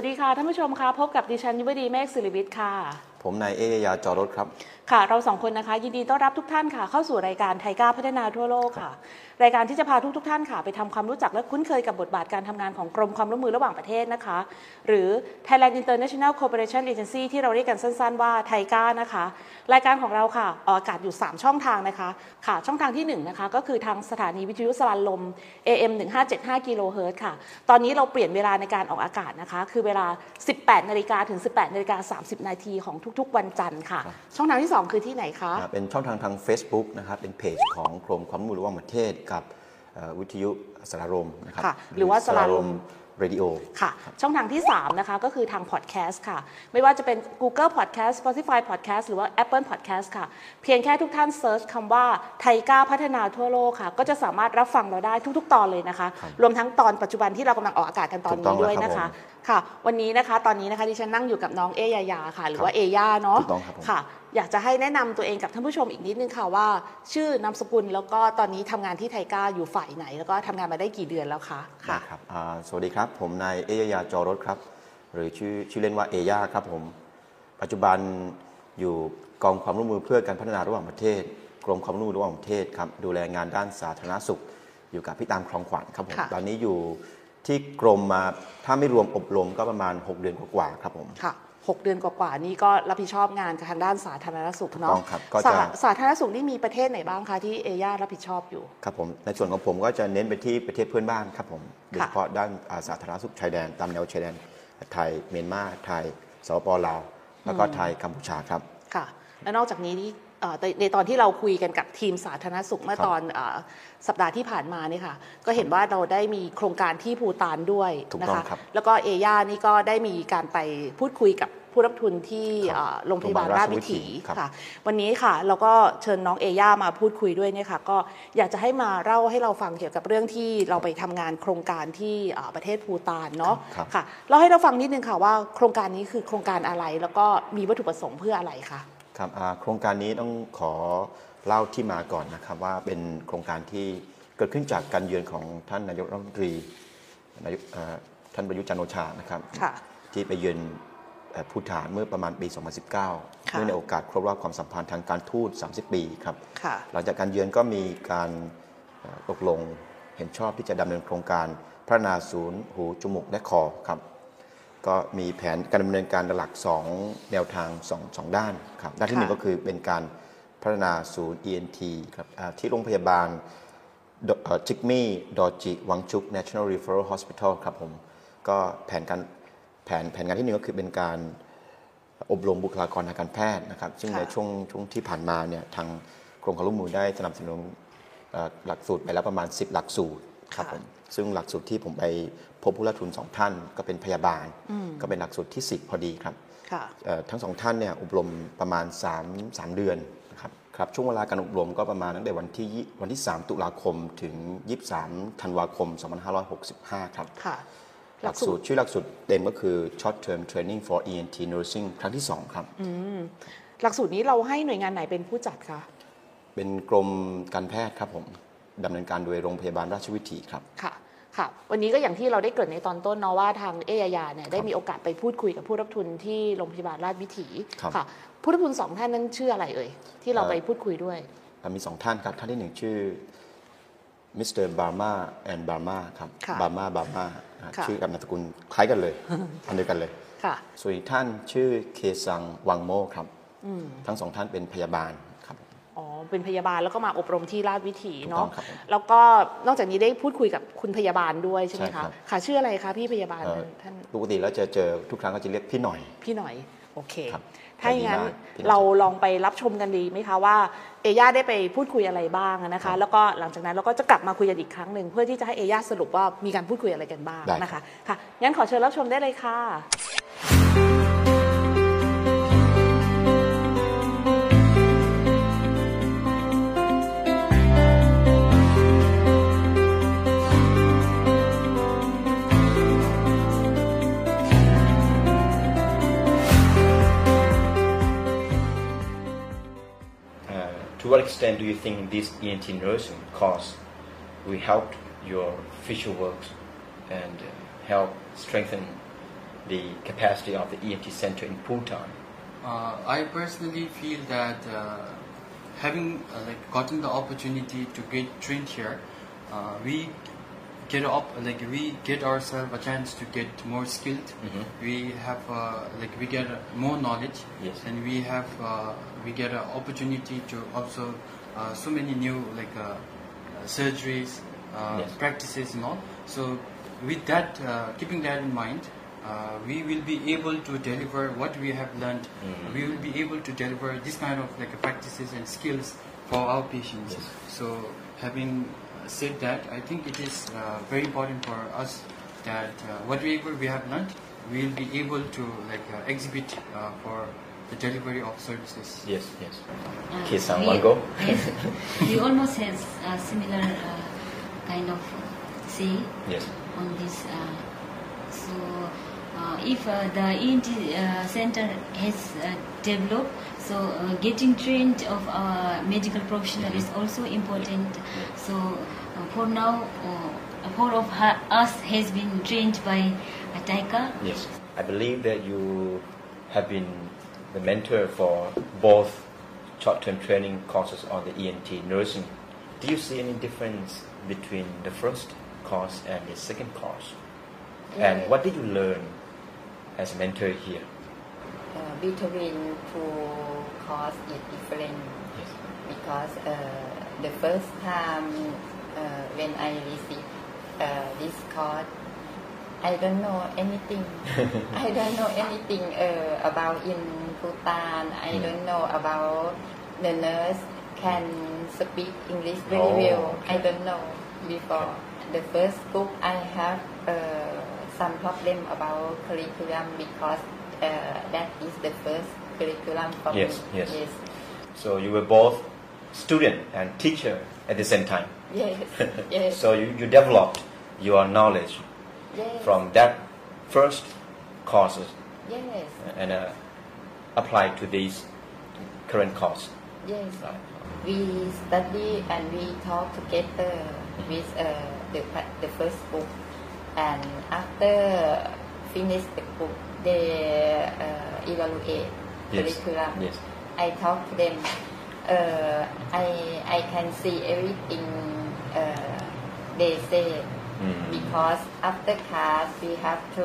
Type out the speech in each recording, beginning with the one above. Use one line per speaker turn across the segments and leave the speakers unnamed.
สวัสดีค่ะท่านผู้ชมคะพบกับดิฉันยุวดีเมฆศิริวิทย์ค่ะ
ผมนายเอยาจอรถครับ
ค่ะเราสองคนนะคะ ยินดีต้อนรับทุกท่านค่ะ เข้าสู่รายการไทก้าพัฒนาทั่วโลกค่ะ รายการที่จะพาทุกทท่านค่ะ ไปทำความรู้จักและคุ้นเคยกับบทบาทการทำงานของกรมความร่วมมือระหว่างประเทศนะคะ หรือ Thailand International Cooperation Agency ที่เราเรียกกันสั้นๆว่าไทก้านะคะ รายการของเราค่ะออกอากาศอยู่ 3 ช่องทางนะคะค่ะ ช่องทางที่1นะคะก็คือทางสถานีวิทยุสวรรลม AM 1575กิโลเฮิรตซ์ค่ะ ตอนนี้เราเปลี่ยนเวลาในการออกอากาศนะคะ คือเวลา 18นาฬิกาถึง 18นาฬิกา30นาทีของทุกๆ วันจันทร์ค่ะ ช่องทางที่ 2 คือที่ไหนคะ
เป็นช่องทางทาง Facebook นะครับ เป็นเพจของกรมความร่วมมือระหว่างประเทศกับเอ่อวิทยุสราญรมย์นะครับ
ค่ะหรือว่าสราญรม
เรดิโอ
ค่ะ ช่องทางที่ 3 นะคะ ก็คือทางพอดแคสต์ค่ะ ไม่ว่าจะเป็น Google Podcast Spotify Podcast หรือว่า Apple Podcast ค่ะ เพียงแค่ทุกท่าน search คำว่าไทก้าพัฒนาทั่วโลกค่ะ ก็จะสามารถรับฟังเราได้ทุกๆ ตอนเลยนะคะ รวมทั้งตอนปัจจุบันที่เรากำลังออกอากาศกันตอน
ถูกต้
นี้
อง
ด้วย
แล้ว
นะ
ครั
คะ
บผม
ค่ะ วันนี้นะคะตอนนี้นะคะดิฉันนั่งอยู่กับน้องเอยายาค่ะ หรือว่าเอย่าเนาะ
ถูกต้องครับผม
ค่ะ อยากจะให้แนะนำตัวเองกับท่านผู้ชมอีกนิดนึงค่ะว่า ชื่อนามสกุลแล้วก็ตอนนี้ทำงานที่ไทก้าอยู่ฝ่ายไหน แล้วก็ทำงานมาได้กี่เดือนแล้วคะค่ะ
นะครับอ่าสวัสดีครับ ผมนายเอยาจอรถครับ หรือชื่อชื่อเล่นว่าเอย่าครับผม ปัจจุบันอยู่กองความร่วมมือเพื่อการพัฒนาระหว่างประเทศ กรมความร่วมมือระหว่างประเทศครับดูแลงานด้านสาธารณสุข อยู่กับพี่ตามคลองขวัญครับผม
ค่ะ
ตอนนี้อยู่ที่กรมมาถ้าไม่รวมอบรมก็ประมาณ 6 เดือนกว่าๆครับผม
ค่ะ หกเดือนกว่าๆนี่ก็รับผิดชอบงานกับทางด้านสาธารณสุขเนาะ
ถูกต้องครับก็จะ
สาสาธารณสุขนี่มีประเทศไหนบ้างคะที่เอย่ารับผิดชอบอยู่
ครับผมในส่วนของผมก็จะเน้นไปที่ประเทศเพื่อนบ้านครับผมโดย
ค่ะ
เฉพาะด้านอ่าสาธารณสุขชายแดนตามแนวชายแดนไทยเมียนมาไทยสปปลาวแล้วก็ไทยกัมพูชาครับ
ค่ะ และนอกจากนี้นี่เอ่อ ในในตอนที่เราคุยกันกับทีมสาธารณสุขเมื่อ
ครับ
ตอนเออสัปดาห์ที่ผ่านมานี่ค่ะก็เห็นว่าเราได้มีโครงการที่ภูตานด้วย
ถูก
นะ
ต้อง
คะ
ครับ
แล้วก็เอย่านี่ก็ได้มีการไปพูดคุยกับผู้รับทุนที่
ครับ
เอ่อโรงพยาบาล
โรงพยาบาล
รา
รา
ช
ชวิ
วิ
ถี
ถี
ครับ
ค่ะ วันนี้ค่ะเราก็เชิญน้องเอย่ามาพูดคุยด้วยเนี่ยค่ะ ก็อยากจะให้มาเล่าให้เราฟังเกี่ยวกับเรื่องที่เราไปทำงานโครงการที่เอ่อประเทศภูตานเนาะ
ครับ
ค่ะเล่าให้เราฟังนิดนึงค่ะว่าโครงการนี้คือโครงการอะไรแล้วก็มีวัตถุประสงค์เพื่ออะไรคะ
ครับอ่าโครงการนี้ต้องขอเล่าที่มาก่อนนะครับว่าเป็นโครงการที่เกิดขึ้นจากการเยือนของท่านนายกรัฐมนตรีนายกอ่าท่านประยุทธ์จันทร์โอชานะครับ
ค่ะ
ที่ไปเยือนเอ่อภูฐานเมื่อประมาณปี 2019
ค่ะ
เนื่องในโอกาสครบรอบความสัมพันธ์ทางการทูต 30 ปีครับ
ค่ะ
หลังจากการเยือนก็มีการเอ่อตกลงเห็นชอบที่จะดำเนินโครงการพัฒนาศูนย์หูจมูกและคอครับ ก็มีแผนการดำเนินการหลัก 2 แนวทาง2งด้านครับด้านที่หนึ่ง
ค่ะ
ก็คือเป็นการพัฒนาศูนย์ ENT ครับอ่าที่โรงพยาบาลจิกมี่ดอจิวังจุก National Referral Hospital ครับผมก็แผนการแผนแผนงานที่หนึ่งก็คือเป็นการอบรมบุคลากรทางการแพทย์นะครับ ซึ่ง
ค่ะ
ในช่วงช่วงที่ผ่านมาเนี่ยทางกรมความร่วมมือได้สนับสนุนเอ่อหลักสูตรไปแล้วประมาณ 10 หลักสูตรครับผม ซึ่งหลักสูตรที่ผมไปพบผู้รับทุนสองท่านก็เป็นพยาบาล ก็เป็นหลักสูตรที่ 10 พอดีครับ
ค่ะ
เอ่อทั้งสองท่านเนี่ยอบรมประมาณ 3 3 เดือนนะครับครับช่วงเวลาการอบรมก็ประมาณตั้งแต่วันที่ยี่วันที่ 3 ตุลาคมถึง 23 ธันวาคม 2565 ครับ
ค่ะ
หลักสูตรชื่อหลักสูตรเต็มก็คือ Short Term Training for ENT Nursing ครั้งที่ 2 ครับ
หลักสูตรนี้เราให้หน่วยงานไหนเป็นผู้จัดคะ
เป็นกรมการแพทย์ครับผมดำเนินการโดยโรงพยาบาลราชวิถีครับ
ค่ะ ค่ะ วันนี้ก็อย่างที่เราได้เกริ่นในตอนต้นเนาะว่าทางเอยายาเนี่ยได้มีโอกาสไปพูดคุยกับผู้รับทุนที่โรงพยาบาลราชวิถี
ครับ
ค่ะ ผู้รับทุนสองท่านนั้นชื่ออะไรเอ่ยที่เราไปพูดคุยด้วย
มีสองท่านครับท่านที่หนึ่งชื่อมิสเตอร์บาร์มาแอนบาร์มาครับ
ค่ะ
บาร์มาบาร์มา
ค่ะ
ชื่อกับนามสกุลคล้ายกันเลยอันเดียวกันเลย
ค่ะ
ส่วนอีกท่านชื่อเคซังวังโมครับ ทั้งสองท่านเป็นพยาบาลครับ
อ๋อเป็นพยาบาลแล้วก็มาอบรมที่ราชวิถี
ถูกต้
เนาะ
องครับผม
แล้วก็นอกจากนี้ได้พูดคุยกับคุณพยาบาลด้วยใช่ไหม
ใช่ครั
คะ
บ
ค่ะชื่ออะไรคะพี่พยาบาล
เอ่อ
ท่าน
ปกติแล้วจะเจอทุกครั้งก็จะเรียกพี่หน่อย
พี่หน่อยโอเค
ครับ
ถ้าอย่างนั้น
ใจดีมากพี่หน่อย
เราลองไปรับชมกันดีไหมคะว่าเอย่าได้ไปพูดคุยอะไรบ้างนะ
ครั
คะ
บ
แล้วก็หลังจากนั้นเราก็จะกลับมาคุยกันอีกครั้งหนึ่งเพื่อที่จะให้เอย่าสรุปว่ามีการพูดคุยอะไรกันบ้าง
ได้ครับ
นะคะค่ะงั้นขอเชิญรับชมได้เลยค่ะ
what extent do you think this ENT nursing course will help your future work and uh, help strengthen
the capacity of the ENT center in Bhutan?
Uh, I personally feel that uh, having uh, like gotten the opportunity to get trained here, uh, we get up like we get ourselves a chance to get more skilled.
Mhm.
We have uh, like we get more knowledge,
Yes.
and we have uh, we get an opportunity to observe uh, so many new like uh, surgeries, uh,
Yes.
practices, and all. So with that, uh, keeping that in mind. Uh, we will be able to deliver what we have learned.
Mhm.
We will be able to deliver this kind of like practices and skills for our patients.
Yes.
So having said that, I think it is uh, very important for us that uh, whatever we have learned, we will be able to like uh, exhibit uh, for the delivery of services.
Yes, yes.
Uh,
Okay, Sam,
we-
one go.
Yes, we almost has a similar uh, kind of say
Yes.
on this. Uh, so, uh, if uh, the ENT uh, center has uh, developed, so uh, getting trained of our medical professional is also important. So, uh, for now, uh, four of ha- us has been trained by uh, TAICA.
Yes. I believe that you have been the mentor for both short-term training courses on the ENT nursing. Do you see any difference between the first course and the second course? And what did you learn as a mentor here?
uh, between two course is different
Yes.
because uh, the first time uh, when I received uh, this course, I don't know anything. I don't know anything uh, about in Bhutan. I
Mm.
don't know about the nurse can speak English very
Oh,
well. I don't know before. The first book I have uh, some problem about curriculum because uh, that is the first curriculum for
Yes,
me.
yes.
Yes.
So you were both student and teacher at the same time.
Yes. yes.
so you, you developed your knowledge
yes.
from that first courses
Yes.
and uh, applied to these current course.
Yes.
Right.
We study and we talk together with uh, the the first book, and after finish the book, they uh, evaluate
Yes.
curriculum.
Yes.
I talk to them. Uh, I I can see everything uh, they say. Because after class we have to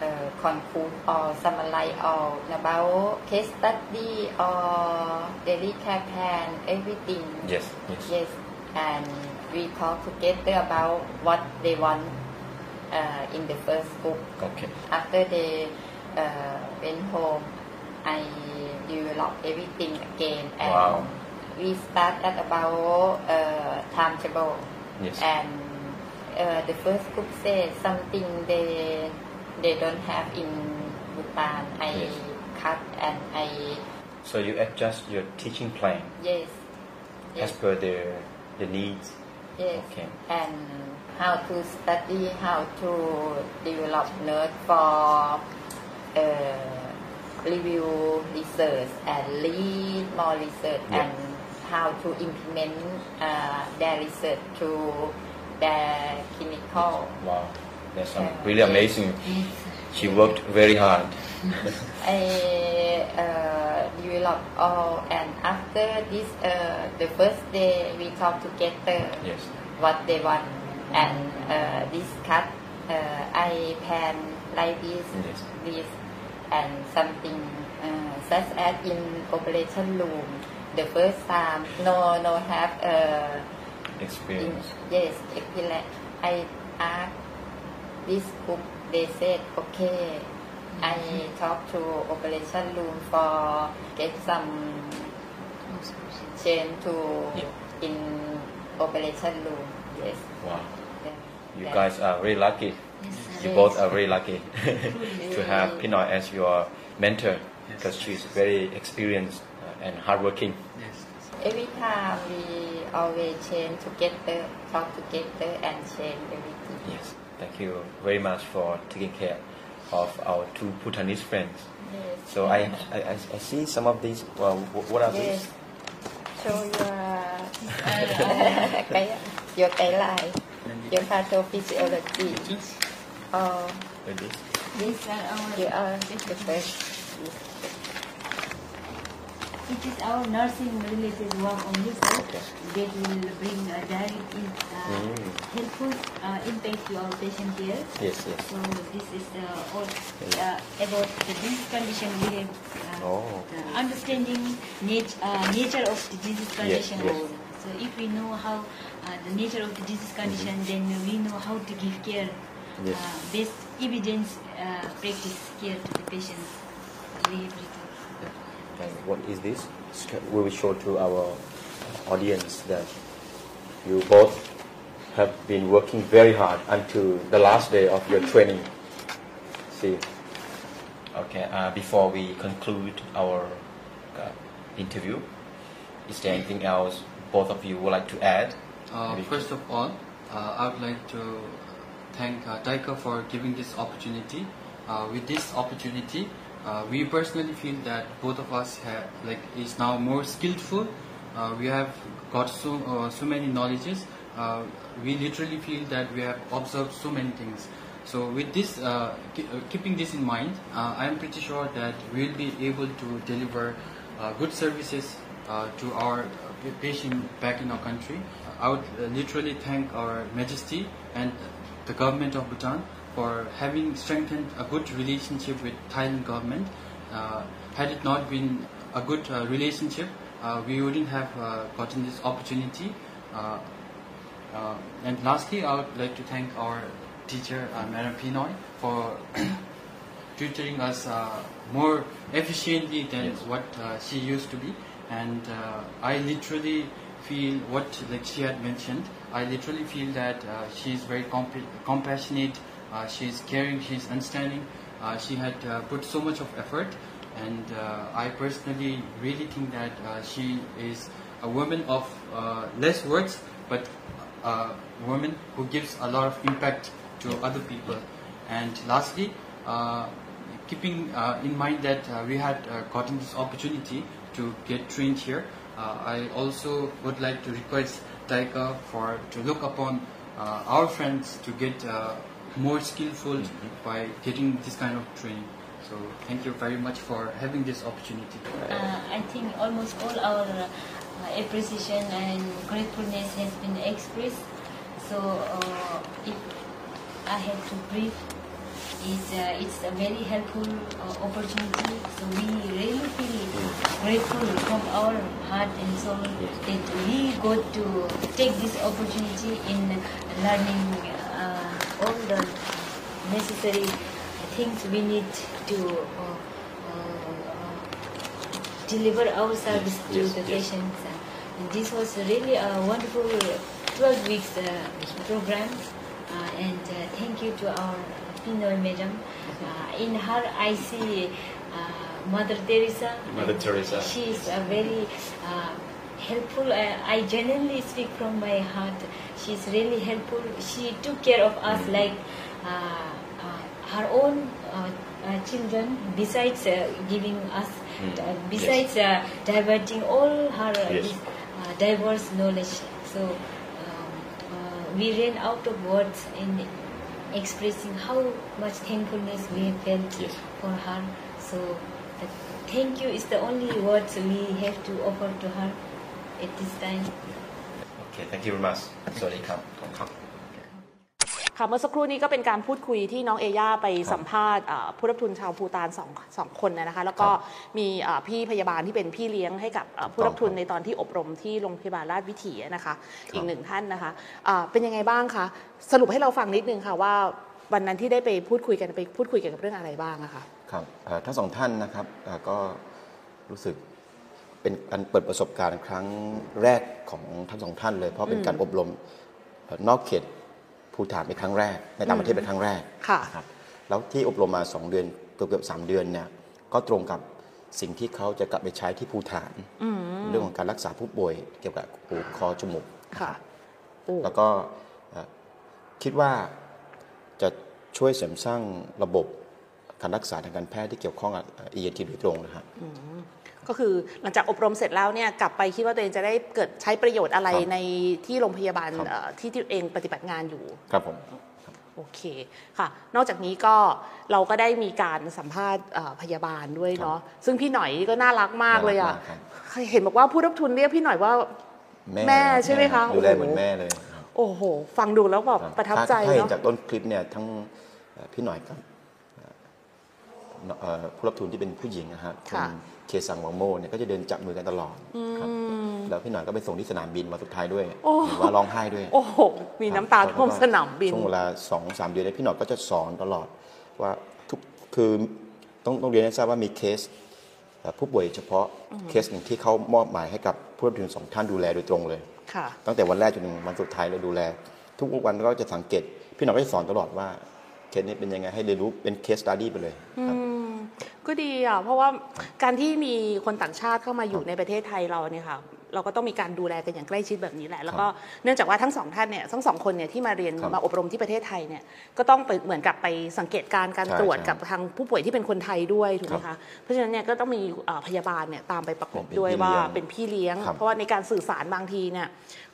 uh, conclude or summarize all about case study or daily care plan everything.
Yes. Yes.
Yes, and we talk together about what they want uh, in the first book.
Okay.
After they uh, went home, I develop everything again, and
Wow.
we start at about uh, timetable.
Yes.
And uh, the first group said something they they don't have in Bhutan. I
Yes.
cut and I
So you adjust your teaching plan
yes
as
yes
per the the needs.
yes
Okay.
and how to study how to develop nurse for uh, review research and lead more research
Yeah.
and how to implement uh, their research to their clinical
Wow. That's um, really amazing. She worked very hard.
I uh, develop all and after this uh, the first day we talk together
Yes.
what they want and uh, this cut uh, I plan like this
Yes.
this and something uh, such as in operation room the first time no no have uh, in,
Experience.
yes experience I ask this group they said okay I talk to operation room for get some change to
Yeah.
in operation room yes
Wow.
Yeah.
You
Yeah.
guys are very lucky.
Yes,
You
Yes.
both are very lucky to have Pinoy as your mentor
Yes.
because she's very experienced uh, and hardworking.
Yes.
Every time we always change together, talk together, and change everything.
Yes. Thank you very much for taking care of our two Bhutanese friends.
Yes.
So I, I, I I see some of these. Well, what are
Yes.
these?
Show uh, your guide, your guideline, your pathophysiology. Oh,
Like this?
These are our.
Here are the first.
It is our nursing related work only, so that will bring a direct in, uh,
Mm.
helpful uh, impact to our patient care.
Yes, yes.
So this is uh, all uh, about the disease condition we have uh,
Oh.
the understanding nat- uh, nature of the disease condition.
yes.
So if we know how uh, the nature of the disease condition, then we know how to give care.
Yes.
uh, based evidence uh, practice care to the patients. Rehabilitation.
And what is this? We will show to our audience that you both have been working very hard until the last day of your training. See. Okay. Uh, before we conclude our uh, interview, is there anything else both of you would like to add?
Uh, first of all, uh, I would like to thank uh, Taika for giving this opportunity. Uh, with this opportunity, uh, we personally feel that both of us have like is now more skillful. Uh, we have got so uh, so many knowledges. Uh, we literally feel that we have observed so many things. So with this, uh, uh, keeping this in mind, I am pretty sure that we'll be able to deliver good services to our patient back in our country. I would literally thank our Majesty and the government of Bhutan for having strengthened a good relationship with Thailand government. Uh, had it not been a good uh, relationship, uh, we wouldn't have uh, gotten this opportunity. Uh, uh, and lastly, I would like to thank our teacher, uh, Madam Pinoy, for tutoring us uh, more efficiently than
Yes.
what uh, she used to be. And uh, I literally feel what like she had mentioned. I literally feel that uh, she is very comp- compassionate. Uh, she is caring. She is understanding. Uh, she had uh, put so much of effort, and I personally really think that she is a woman of less words, but a woman who gives a lot of impact to other people. And lastly, uh, keeping uh, in mind that uh, we had gotten this opportunity to get trained here, I also would like to request Taika for to look upon our friends to get more skillful by getting this kind of training. So thank you very much for having this opportunity.
Uh, I think almost all our uh, appreciation and gratefulness has been expressed. So uh, if I have to brief, it's, uh, it's a very helpful uh, opportunity. So we really feel grateful from our heart and soul that we got to take this opportunity in learning uh, all the necessary things we need to uh, uh, deliver our service to
Yes,
the
yes.
patients. And this was really a wonderful 12 weeks uh, program. Uh, and uh, thank you to our Pinoy madam. Uh, in her, I see uh, Mother Teresa.
Mother Teresa.
She is a very uh, helpful. Uh, I genuinely speak from my heart. She is really helpful. She took care of us like uh, uh, her own uh, uh, children. Besides uh, giving us,
Mm.
uh, besides uh, diverting all her uh,
Yes.
uh, diverse knowledge. So um, uh, we ran out of words in expressing how much thankfulness we have felt
Yes.
for her. So thank you is the only words we have to offer to her at this time.
Okay, thank you very much. สวัสดีครับ
ค่ะเมื่อสักครู่นี้ก็เป็นการพูดคุยที่น้องเอย่าไปสัมภาษณ์อ่าผู้รับทุนชาวภูตานสองสองคนนะคะ แล้วก็มีอ่าพี่พยาบาลที่เป็นพี่เลี้ยงให้กับอ่าผู้รับทุนในตอนที่อบรมที่โรงพยาบาลราชวิถีนะคะ อีกหนึ่งท่านนะคะอ่าเป็นยังไงบ้างคะสรุปให้เราฟังนิดนึงค่ะว่าวันนั้นที่ได้ไปพูดคุยกันไปพูดคุยเกี่ยวกับเรื่องอะไรบ้างอะคะ
ครับเอ่อทั้งสองท่านนะครับเอ่อก็รู้สึก เป็นการเปิดประสบการณ์ครั้งแรกของทั้งสองท่านเลย เพราะเป็นการอบรมเอ่อนอกเขตภูฐานเป็นครั้งแรก ในต่างประเทศเป็นครั้งแรก
ค่ะ
นะครับแล้วที่อบรมมา 2 เดือนเกือบเกือบสามเดือนเนี่ยก็ตรงกับสิ่งที่เขาจะกลับไปใช้ที่ภูฐาน เรื่องของการรักษาผู้ป่วยเกี่ยวกับหูคอจมูก
ค่ะโอ้
แล้วก็เอ่อคิดว่าจะช่วยเสริมสร้างระบบการรักษาทางการแพทย์ที่เกี่ยวข้องกับเอ็นทีโดยตรงนะครับ
ก็คือหลังจากอบรมเสร็จแล้วเนี่ยกลับไปคิดว่าตัวเองจะได้เกิดใช้ประโยชน์อะไร
ครับ
ในที่โรงพยาบาล
ครับ
เอ่อที่ที่ตัวเองปฏิบัติงานอยู่
ครับผม
โโอเคค่ะ นอกจากนี้ก็เราก็ได้มีการสัมภาษณ์เอ่อพยาบาลด้วยเนาะซึ่งพี่หน่อยก็น่ารักมากเลยอะ
น่ารักมากครับ
เห็นบอกว่าผู้รับทุนเรียกพี่หน่อยว่าแม่ใช่ไหมคะ
ดูแล
โอ้โห
เหมือนแม่เลยครับ
โอ้โห ฟังดูแล้วแบบประทับใจ
ถ้าถ้าเห็น
เนาะ
จากต้นคลิปเนี่ยทั้งเอ่อพี่หน่อยกับเอ่อเอ่อผู้รับทุนที่เป็นผู้หญิงนะฮะคุณ
ค่ะ
เคสังวังโมเนี่ยก็จะเดินจับมือกันตลอดครับแล้วพี่หน่อยก็ไปส่งที่สนามบินมาสุดท้ายด้วย
โอ้
เห็นว่าร้องไห้ด้วย
โอ้โห มีน้ำตาท่วมสนามบิน
ช่วงเวลาสองสามเดือนเนยพี่หน่อยก็จะสอนตลอดว่าทุกคือต้องต้องเรียนให้ทราบว่ามีเคสเอ่อผู้ป่วยเฉพาะเคสหนึ่งที่เขามอบหมายให้กับผู้รับทุนสองท่านดูแลโดยตรงเลย
ค่ะ
ตั้งแต่วันแรกจนถึงวันสุดท้ายเลยดูแล ทุกวันก็จะสังเกต พี่หน่อยก็จะสอนตลอดว่าเคสนี้เป็นยังไงให้เรียนรู้เป็นเคสตัดดี้ไปเลยครับ
อืม ก็ดีอะเพราะว่าการที่มีคนต่างชาติเข้ามาอยู่ในประเทศไทยเราเนี่ยค่ะเราก็ต้องมีการดูแลกันอย่างใกล้ชิดแบบนี้แหละ แล้วก็เนื่องจากว่าทั้งสองท่านเนี่ยทั้งสองคนเนี่ยที่มาเรียน
ครับ
มาอบรมที่ประเทศไทยเนี่ยก็ต้องไปเหมือนกับไปสังเกตการณ์การ
ใช่
ตรวจ
ใช่
กับทางผู้ป่วยที่เป็นคนไทยด้วยถูกไหม
ครั
คะ
บ
เพราะฉะนั้นเนี่ยก็ต้องมีเอ่อพยาบาลเนี่ยตามไปประกบ
เป็น
ด้วย
พี่
ว่า
เลี้ยง
เป็นพี่เลี้ยง
ครับ
เพราะว่าในการสื่อสารบางทีเนี่ย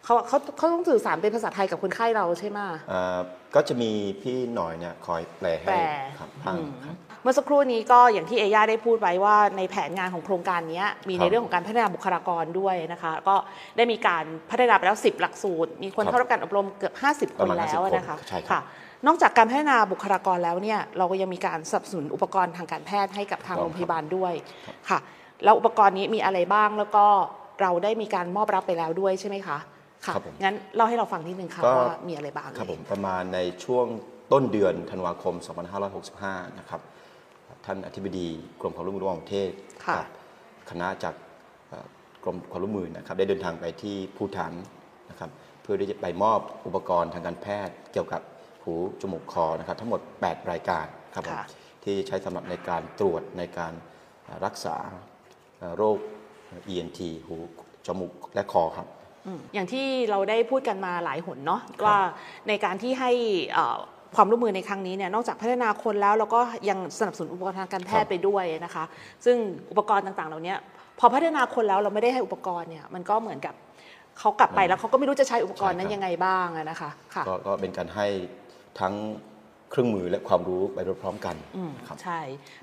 เขาเขาเขาต้องสื่อสารเป็นภาษาไทยกับคนไข้เราใช่ไหม
เอ่อก็จะมีพี่หน่อยเนี่ยคอยแปลให้
แปล
ครับบ้าง
อืม
ครับ
เมื่อสักครู่นี้ก็อย่างที่เอย่าได้พูดไว้ว่าในแผนงานของโครงการนี้มี
ค
ใน
รับ
เรื่องของการพัฒนาบุคลากรด้วยนะคะ ก็ได้มีการพัฒนาไปแล้ว 10 หลักสูตร มีคน
ครับ
เข้ารับการอบรมเกือบ 50ค
ประ
น
มาณ
แล้ว
50คน
นะคะ
ใช่ครับ
ค่ะนอกจากการพัฒนาบุคลากรแล้วเนี่ยเราก็ยังมีการสนับสนุนอุปกรณ์ทางการแพทย์ให้กับทาง
ครับ
โรงพยาบาลด้วยค่ะแล้วอุปกรณ์นี้มีอะไรบ้างแล้วก็เราได้มีการมอบรับไปแล้วด้วยใช่ไหมคะค่ะ
ครับผม
งั้นเล่าให้เราฟังนิดนึงค่ะ
ก็
ว่ามีอะไรบ้าง
ครับผมประมาณในช่วงต้นเดือนธันวาคม 2565 นะครับ ท่านอธิบดีกรมความร่วมมือระหว่างประเทศ
ค่ะ
กัคณะจากเอ่อกรมความร่วมมือนะครับได้เดินทางไปที่ภูฐานนะครับเพื่อที่จะไปมอบอุปกรณ์ทางการแพทย์เกี่ยวกับหูจมูกคอนะครับทั้งหมด 8 รายการครับผม
ค่ะ
ที่ใช้สำหรับในการตรวจในการรักษาเอ่อโรค ENT หูจมูกและคอครับ
อืมอย่างที่เราได้พูดกันมาหลายหนเนาะว่าในการที่ให้เอ่อ ความร่วมมือในครั้งนี้เนี่ยนอกจากพัฒนาคนแล้วเราก็ยังสนับสนุนอุปกรณ์ทางการแพทย์ไปด้วยนะคะ ซึ่งอุปกรณ์ต่างๆ เหล่านี้พอพัฒนาคนแล้วเราไม่ได้ให้อุปกรณ์เนี่ยมันก็เหมือนกับเขากลับไปแล้วเขาก็ไม่รู้จะใช้อุปกรณ์นั้นยังไงบ้างนะคะค่ะ
ก็เป็นการให้ทั้ง เครื่องมือและความรู้ไปพร้อมๆกัน
อืม
ครับ
ใช่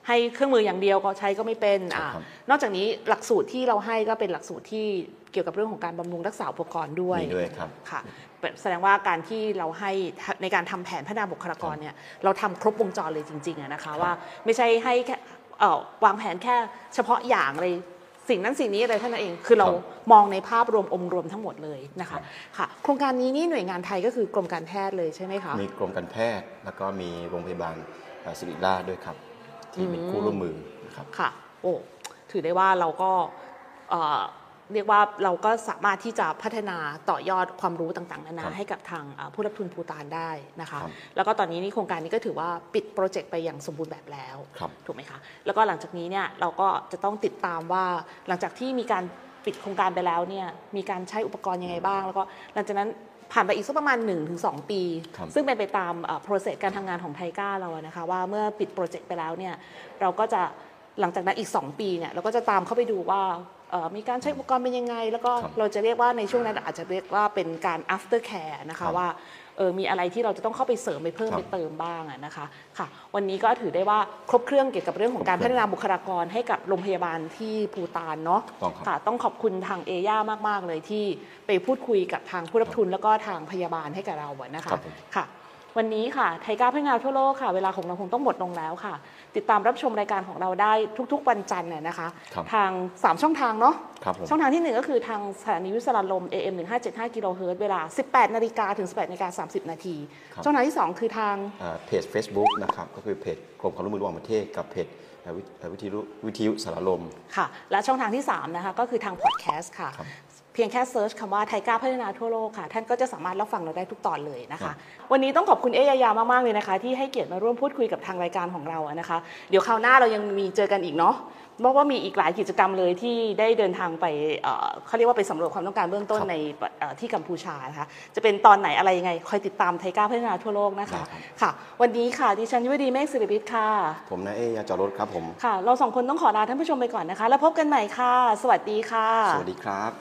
ให้เครื่องมืออย่างเดียวก็ใช้ก็ไม่เป็น
ใช่
อ่า
ครับ
นอกจากนี้หลักสูตรที่เราให้ก็เป็นหลักสูตรที่เกี่ยวกับเรื่องของการบำรุงรักษาอุปกรณ์ด้วย
มีด้วยครับ
ค่ะแสดงว่าการที่เราให้ในการทำแผนพัฒนาบุคลากรเนี่ยเราทำครบวงจรเลยจริงๆอะนะคะว่าไม่ใช่ให้แค่เอ่อวางแผนแค่เฉพาะอย่างเลย สิ่งนั้นสิ่งนี้อะไรเท่านั้นเอง คือเรา
ครับ
มองในภาพรวมองค์รวมทั้งหมดเลยนะคะค่ะ โครงการนี้นี่หน่วยงานไทยก็คือกรมการแพทย์เลยใช่ไหมคะ
มีกรมการแพทย์แล้วก็มีโรงพยาบาลเอ่อศิริราชด้วยครับ ที่เป็นคู่ร่วมมือนะครับ
ค่ะ โอ้ถือได้ว่าเราก็ เอ่อเรียกว่าเราก็สามารถที่จะพัฒนาต่อยอดความรู้ต่างๆ นานา
ครับ
ให้กับทางเอ่อผู้รับทุนภูฏานได้นะคะ
ครับ
แล้วก็ตอนนี้นี่โครงการนี้ก็ถือว่าปิด project ไปอย่างสมบูรณ์แบบแล้ว
ครับ
ถูกไหมคะ แล้วก็หลังจากนี้เนี่ยเราก็จะต้องติดตามว่าหลังจากที่มีการปิดโครงการไปแล้วเนี่ยมีการใช้อุปกรณ์ยังไงบ้าง แล้วก็หลังจากนั้นผ่านไปอีกสักประมาณ 1-2 ปี
ครับ
ซึ่งเป็นไปตาม process การทำงานของ TICA เราอะนะคะว่าเมื่อปิด project ไปแล้วเนี่ยเราก็จะ หลังจากนั้นอีก 2 ปีเนี่ยเราก็จะตามเข้าไปดูว่าเอ่อมีการใช้อุปกรณ์เป็นยังไง แล้วก็
ครับ
เราจะเรียกว่าในช่วงนั้นอาจจะเรียกว่าเป็นการ after care นะ
ครั
คะ
บ
ว่าเออมีอะไรที่เราจะต้องเข้าไปเสริมไปเพิ่ม
ครับ
ไปเติมบ้างอะนะคะค่ะ วันนี้ก็ถือได้ว่าครบเครื่องเกี่ยวกับเรื่องของการ
ครบเครื่
พั
อง
ฒนาบุคลากรให้กับโรงพยาบาลที่ภูตานเนาะ
ต้องครับ
ค่ะ ต้องขอบคุณทางเอย่ามาก ๆ เลยที่ไปพูดคุยกับทางผู้รับทุนแล้วก็ทางพยาบาลให้กับเราอะนะคะ
ครับผม
ค่ะ วันนี้ค่ะไทยก้าพัฒนาทั่วโลกค่ะ เวลาของเราคงต้องหมดลงแล้วค่ะ ติดตามรับชมรายการของเราได้ทุก ๆ วันจันทร์น่ะนะคะ
ครับ
ทาง 3 ช่องทางเนาะ
ครับผม
ช่องทางที่ 1 ก็คือทางสถานีวิทยุสราญรมย์ AM 1575กิโลเฮิรตซ์เวลา 18 นาฬิกาถึง 18นาฬิกา30 นาที
ครับ
ช่องทางที่ 2 คือทาง
อ่าเพจ Facebook นะครับ ก็คือเพจกรมความร่วมมือระหว่างประเทศกับเพจเอ่อวิเอ่อวิทยุวิทยุสราญรมย์
ค่ะ และช่องทางที่ 3 นะคะ ก็คือทางพอดแคสต์ค่ะ
ครับ
เพียงแค่ search คำว่า TICA พัฒนาทั่วโลกค่ะ ท่านก็จะสามารถรับฟังเราได้ทุกตอนเลยนะ
คะ
ครั
บ
วันนี้ต้องขอบคุณเอยายามากๆเลยนะคะ ที่ให้เกียรติมาร่วมพูดคุยกับทางรายการของเราอะนะคะ เดี๋ยวคราวหน้าเรายังมีเจอกันอีกเนาะเพราะว่ามีอีกหลายกิจกรรมเลยที่ได้เดินทางไปเอ่อเขาเรียกว่าไปสำรวจความต้องการเบื้องต้น
ครับ
ในเอ่อที่กัมพูชานะคะจะเป็นตอนไหนอะไรยังไงคอยติดตามไทยก้าพัฒนาทั่วโลกนะคะ
ได้ครับ
ค่ะ วันนี้ค่ะดิฉันยุวดีเมฆศิริพิษค่ะ
ผมนายเอยาจอรถครับผม
ค่ะ เราสองคนต้องขอลาท่านผู้ชมไปก่อนนะคะ แล้วพบกันใหม่ค่ะ สวัสดีค่ะ
สวัสดีครับ